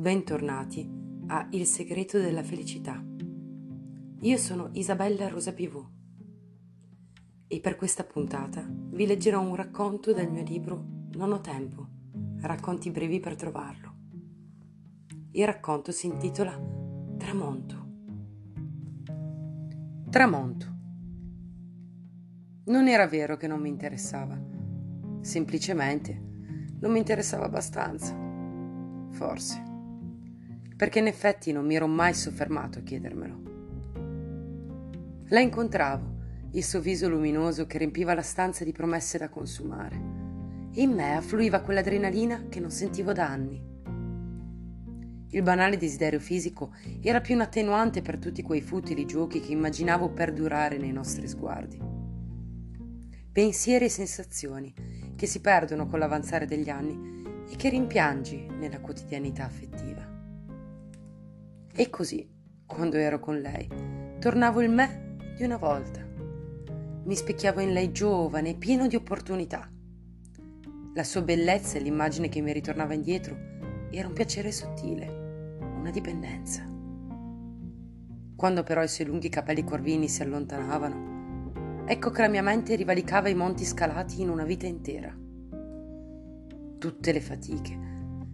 Bentornati a Il segreto della felicità. Io sono Isabella Rosa Pivot e per questa puntata vi leggerò un racconto del mio libro Non ho tempo, racconti brevi per trovarlo. Il racconto si intitola Tramonto. Tramonto. Non era vero che non mi interessava, semplicemente non mi interessava abbastanza, forse perché in effetti non mi ero mai soffermato a chiedermelo. La incontravo, il suo viso luminoso che riempiva la stanza di promesse da consumare, e in me affluiva quell'adrenalina che non sentivo da anni. Il banale desiderio fisico era più un attenuante per tutti quei futili giochi che immaginavo perdurare nei nostri sguardi. Pensieri e sensazioni che si perdono con l'avanzare degli anni e che rimpiangi nella quotidianità affettiva. E così, quando ero con lei, tornavo il me di una volta. Mi specchiavo in lei giovane, pieno di opportunità. La sua bellezza e l'immagine che mi ritornava indietro era un piacere sottile, una dipendenza. Quando però i suoi lunghi capelli corvini si allontanavano, ecco che la mia mente rivalicava i monti scalati in una vita intera. Tutte le fatiche,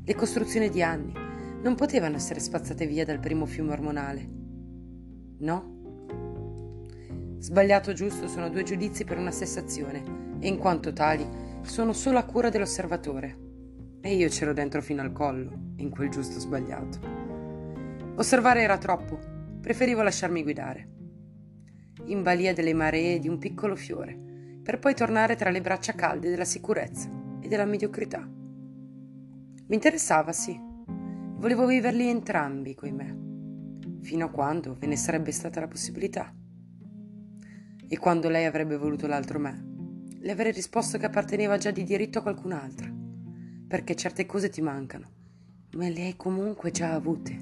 le costruzioni di anni, non potevano essere spazzate via dal primo fiume ormonale. No? Sbagliato o giusto sono due giudizi per una stessa azione e in quanto tali sono solo a cura dell'osservatore. E io c'ero dentro fino al collo, in quel giusto sbagliato. Osservare era troppo, preferivo lasciarmi guidare. In balia delle maree di un piccolo fiore, per poi tornare tra le braccia calde della sicurezza e della mediocrità. Mi interessava, sì, Volevo viverli entrambi coi me, fino a quando ve ne sarebbe stata la possibilità. E quando lei avrebbe voluto l'altro me, le avrei risposto che apparteneva già di diritto a qualcun'altra, perché certe cose ti mancano, ma le hai comunque già avute,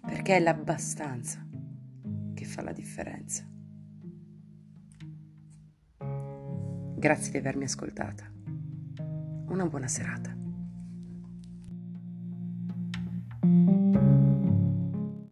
perché è l'abbastanza che fa la differenza. Grazie di avermi ascoltata. Una buona serata.